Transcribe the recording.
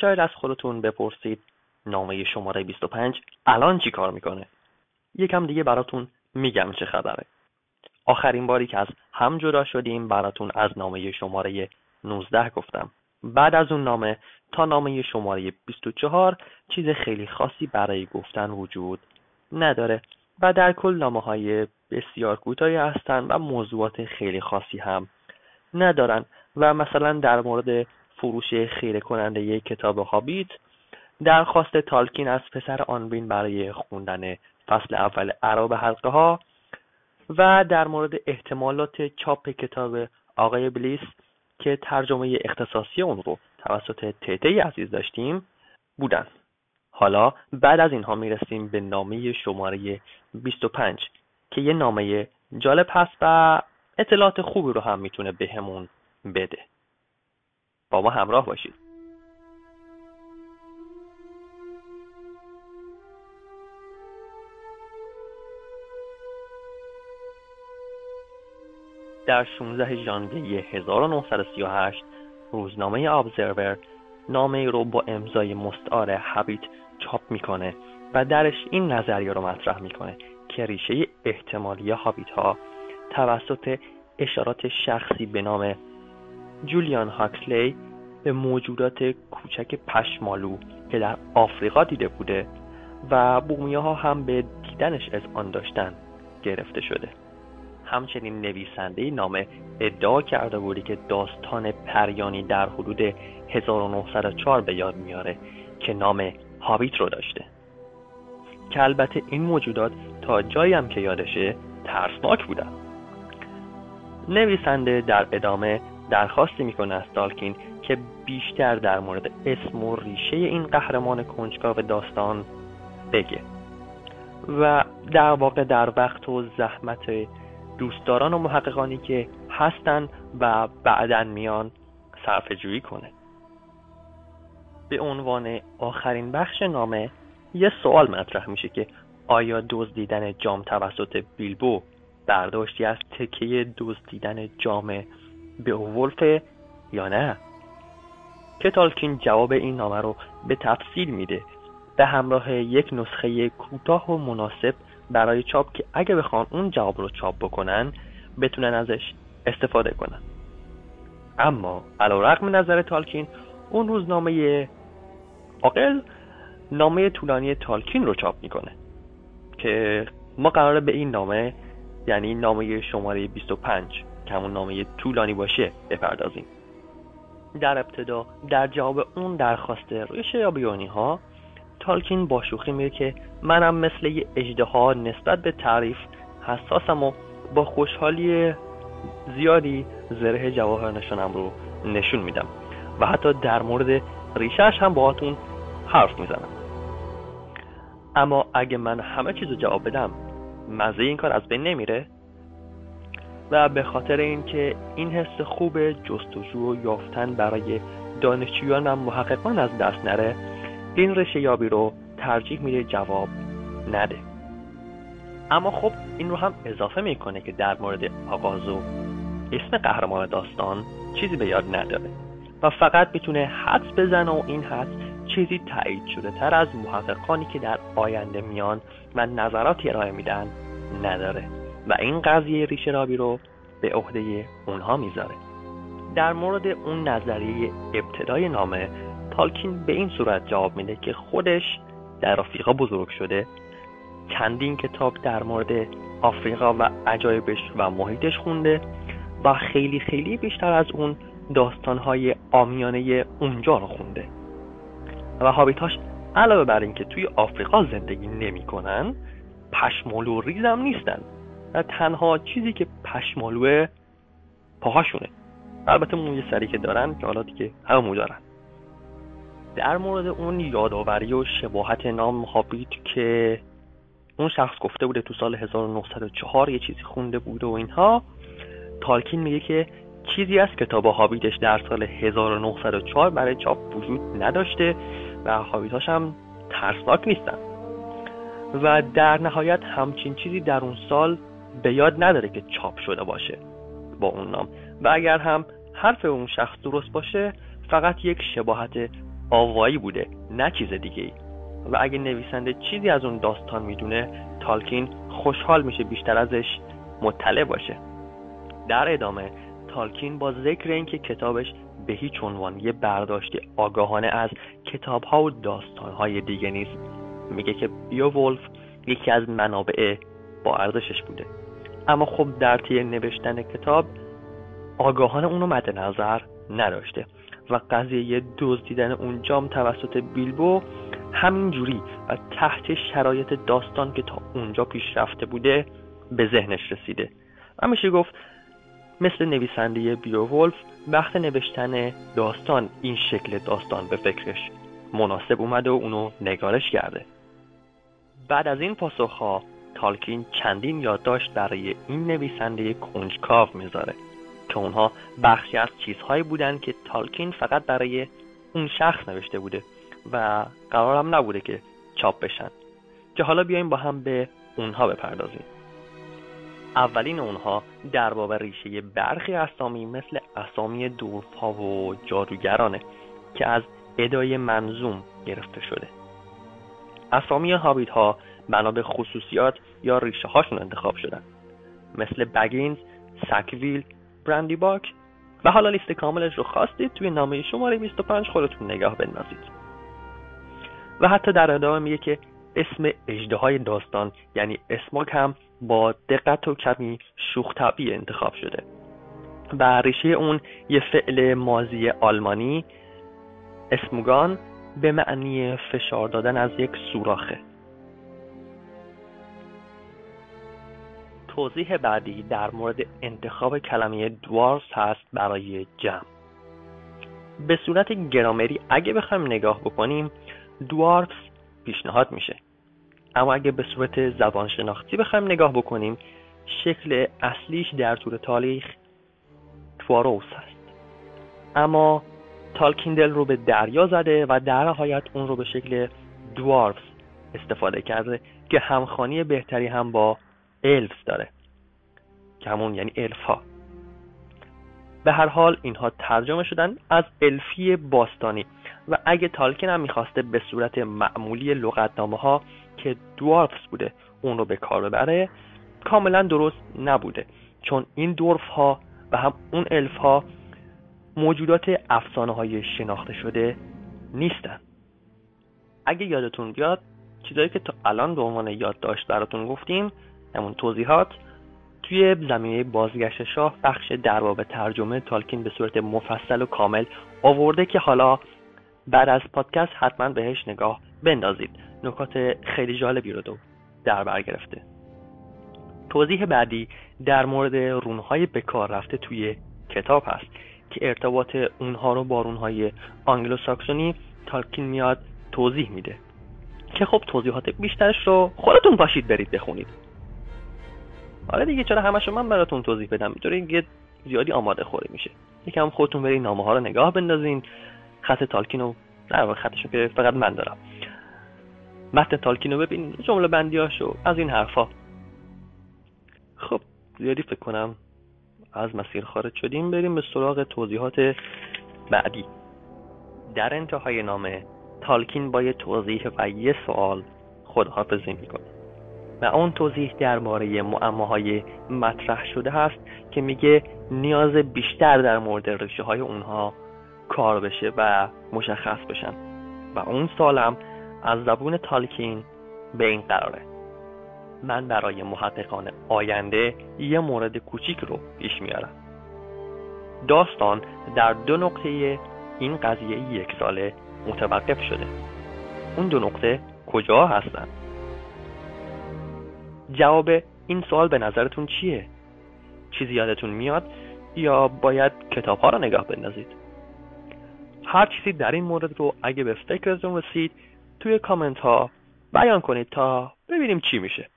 شاید از خودتون بپرسید. نامه شماره 25 الان چی کار می‌کنه؟ یکم دیگه براتون میگم چه خبره. آخرین باری که از هم جدا شدیم براتون از نامه شماره 19 گفتم. بعد از اون نامه تا نامه شماره 24 چیز خیلی خاصی برای گفتن وجود نداره و در کل نامه های بسیار کوتاهی هستند و موضوعات خیلی خاصی هم ندارن و مثلا در مورد فروش خیره کننده یک کتاب هابیت. درخواست تالکین از پسر آنوین برای خوندن فصل اول عرب حلقه ها و در مورد احتمالات چاپ کتاب آقای بلیس که ترجمه اختصاصی اون رو توسط تیته عزیز داشتیم بودن. حالا بعد از اینها می‌رسیم به نامه شماره 25 که یه نامه جالب هست و اطلاعات خوبی رو هم می‌تونه بهمون بده. با ما همراه باشید. در 16 ژانویه 1938 روزنامه ابزرور نامه رو با امضای مستعار هبیت چاپ می‌کنه و درش این نظریه رو مطرح می‌کنه که ریشه احتمالی هابیت ها توسط اشارات شخصی به نام جولیان هاکسلی به موجودات کوچک پشمالو که در آفریقا دیده بوده و بومیه هم به دیدنش از آن داشتن گرفته شده. همچنین نویسنده نامه ادعا کرده بودی که داستان پریانی در حدود 1904 به یاد میاره که نام هابیت رو داشته. که البته این موجودات تا جایی هم که یادشه ترسناک بودن. نویسنده در ادامه درخواستی می‌کنه از دالکین که بیشتر در مورد اسم و ریشه این قهرمان کنجکاو داستان بگه. و در واقع در وقت و زحمت دوستداران و محققانی که هستن و بعدا میان صرف جویی کنه. به عنوان آخرین بخش نامه یه سوال مطرح میشه که آیا دزدیدن جام توسط بیلبو برداشتی از تکه دزدیدن جام به ولف یا نه؟ که تالکین جواب این نامه رو به تفصیل میده؟ به همراه یک نسخه کوتاه و مناسب برای چاپ که اگه بخوان اون جواب رو چاپ بکنن بتونن ازش استفاده کنن. اما علا رقم نظر تالکین اون روزنامه عاقل نامه طولانی تالکین رو چاپ می‌کنه که ما قراره به این نامه یعنی نامه شماره 25 که همون نامه طولانی باشه بپردازیم. در ابتدا در جواب اون درخواست روش یا ها تالکین با شوخی میگه که منم مثل یه اجده نسبت به تعریف حساسم و با خوشحالی زیادی زره جواهر نشانم رو نشون میدم و حتی در مورد ریشهش هم باهاتون حرف می‌زنم. اما اگه من همه چیز رو جواب بدم مزه این کار از بین نمیره؟ و به خاطر اینکه این حس خوب جستجو و یافتن برای دانشجویان و محققان از دست نره این رشه یابی رو ترجیح میده جواب نده. اما خب این رو هم اضافه می‌کنه که در مورد آغاز و اسم قهرمان داستان چیزی به یاد نداره و فقط می‌تونه حدس بزنه و این حدس چیزی تایید شده تر از محققانی که در آینده میان و نظراتی ارائه میدن نداره. و این قضیه ریشه رابی رو به عهده اونها می‌ذاره. در مورد اون نظریه ابتدای نامه تالکین به این صورت جواب میده که خودش در آفریقا بزرگ شده. چندین کتاب در مورد آفریقا و عجایبش و محیطش خونده و خیلی خیلی بیشتر از اون داستانهای آمیانه اونجا رو خونده. و هابیتاش علاوه بر اینکه توی آفریقا زندگی نمی‌کنن پشمالو ریزم نیستن. تنها چیزی که پشمالوه پاهاشونه. البته موی سری که دارن که حالا دیگه همه دارن. در مورد اون یادآوری و شباهت نام هابیت که اون شخص گفته بوده تو سال 1904 یه چیزی خونده بوده و اینها تالکین میگه که چیزی از کتاب هابیتش در سال 1904 برای چاپ وجود نداشته و هابیتاش هم ترسناک نیستن. و در نهایت همچین چیزی در اون سال به یاد نداره که چاپ شده باشه با اون نام. و اگر هم حرف اون شخص درست باشه فقط یک شباهت آوایی بوده نه چیز دیگه ای و اگه نویسنده چیزی از اون داستان می‌دونه تالکین خوشحال میشه بیشتر ازش مطلع باشه. در ادامه تالکین با ذکر اینکه کتابش به هیچ عنوان یه برداشت آگاهانه از کتاب ها و داستان های دیگه نیست. میگه که بیوولف یکی از منابع با ارزشش بوده. اما خب در طی نوشتن کتاب آگاهانه اونو مد نظر نداشته و قضیه دزدیدن اون جام توسط بیلبو همین جوری و تحت شرایط داستان که تا اونجا پیش رفته بوده به ذهنش رسیده. و میشه گفت؟ مثل نویسنده بیوولف وقت نوشتن داستان این شکل داستان به فکرش مناسب اومده و اونو نگارش کرده. بعد از این پاسخها تالکین چندین یادداشت برای این نویسنده کنجکاو می‌ذاره که اونها بخشی از چیزهایی بودن که تالکین فقط برای اون شخص نوشته بوده و قرارم نبوده که چاپ بشن. که حالا بیایم با هم به اونها بپردازیم. اولین اونها در باب ریشه برخی اسامی مثل اسامی دورفها و جادوگرانه که از ادای منظوم گرفته شده. اسامی هابیت ها بنا به خصوصیات یا ریشه هاشون انتخاب شدن. مثل بگینز، سکویل، براندی باک و حالا لیست کاملش رو خواستید توی نامه شماره 25 خودتون نگاه بندازید. و حتی در ادامه میگه که اسم اجده های داستان یعنی اسماک هم با دقت و کمی شوخ انتخاب شده. و ریشه اون یه فعل مازی آلمانی اسموگان به معنی فشار دادن از یک سوراخه. توضیح بعدی در مورد انتخاب کلمه دوارس هست برای جمع. به صورت گرامری اگه بخوایم نگاه بکنیم دوارفز پیشنهاد میشه. اما اگه به صورت زبان شناختی بخوایم نگاه بکنیم شکل اصلیش در طول تاریخ تواروس هست اما تالکیندل رو به دریا زده و در نهایت اون رو به شکل دوارفز استفاده کرده که همخانی بهتری هم با الفز داره. که همون یعنی الف ها به هر حال اینها ترجمه شدن از الفی باستانی و اگه تالکین هم می‌خواسته به صورت معمولی لغتنامه ها که دوارفز بوده اون رو به کار ببره کاملا درست نبوده. چون این دورف ها و هم اون الف ها موجودات افسانه های شناخته شده نیستن. اگه یادتون بیاد چیزایی که تا الان به عنوان یادداشت براتون گفتیم همون توضیحات. توی زمینه بازگشت شاه بخش در باب ترجمه تالکین به صورت مفصل و کامل آورده که حالا بعد از پادکست حتما بهش نگاه بندازید. نکات خیلی جالبی رو دو در بر گرفته. توضیح بعدی در مورد رونهای بکار رفته توی کتاب هست که ارتباط اونها رو با رونهای آنگلو ساکسونی تالکین میاد توضیح میده. که خب توضیحات بیشترش رو خودتون پاشید برید بخونید. حالا دیگه چرا همشو من براتون توضیح بدم؟ اینطوری یه زیادی آماده خوری میشه. یکم خودتون برید نامه ها رو نگاه بندازین. خط تالکین رو نه خطشو که فقط من دارم. متن تالکین رو ببین جمله بندیاشو از این حرفا. خب زیادی فکر کنم از مسیر خارج شدیم. بریم به سراغ توضیحات بعدی. در انتهای نامه تالکین با یه توضیح و یه سوال خداحافظی می‌کنه. و اون توضیح درباره معماهای مطرح شده هست که میگه نیاز بیشتر در مورد ریشه های اونها کار بشه و مشخص بشن. و اون سالم از زبون تالکین به این قراره. من برای محققان آینده یه مورد کوچیک رو پیش میارم. داستان در دو نقطه این قضیه یک ساله متوقف شده. اون دو نقطه کجا هستن؟ جواب این سوال به نظرتون چیه؟ چیزی یادتون میاد؟ یا باید کتاب ها رو نگاه بندازید؟ هر چیزی در این مورد رو اگه به فکرتون رسید توی کامنت ها بیان کنید تا ببینیم چی میشه.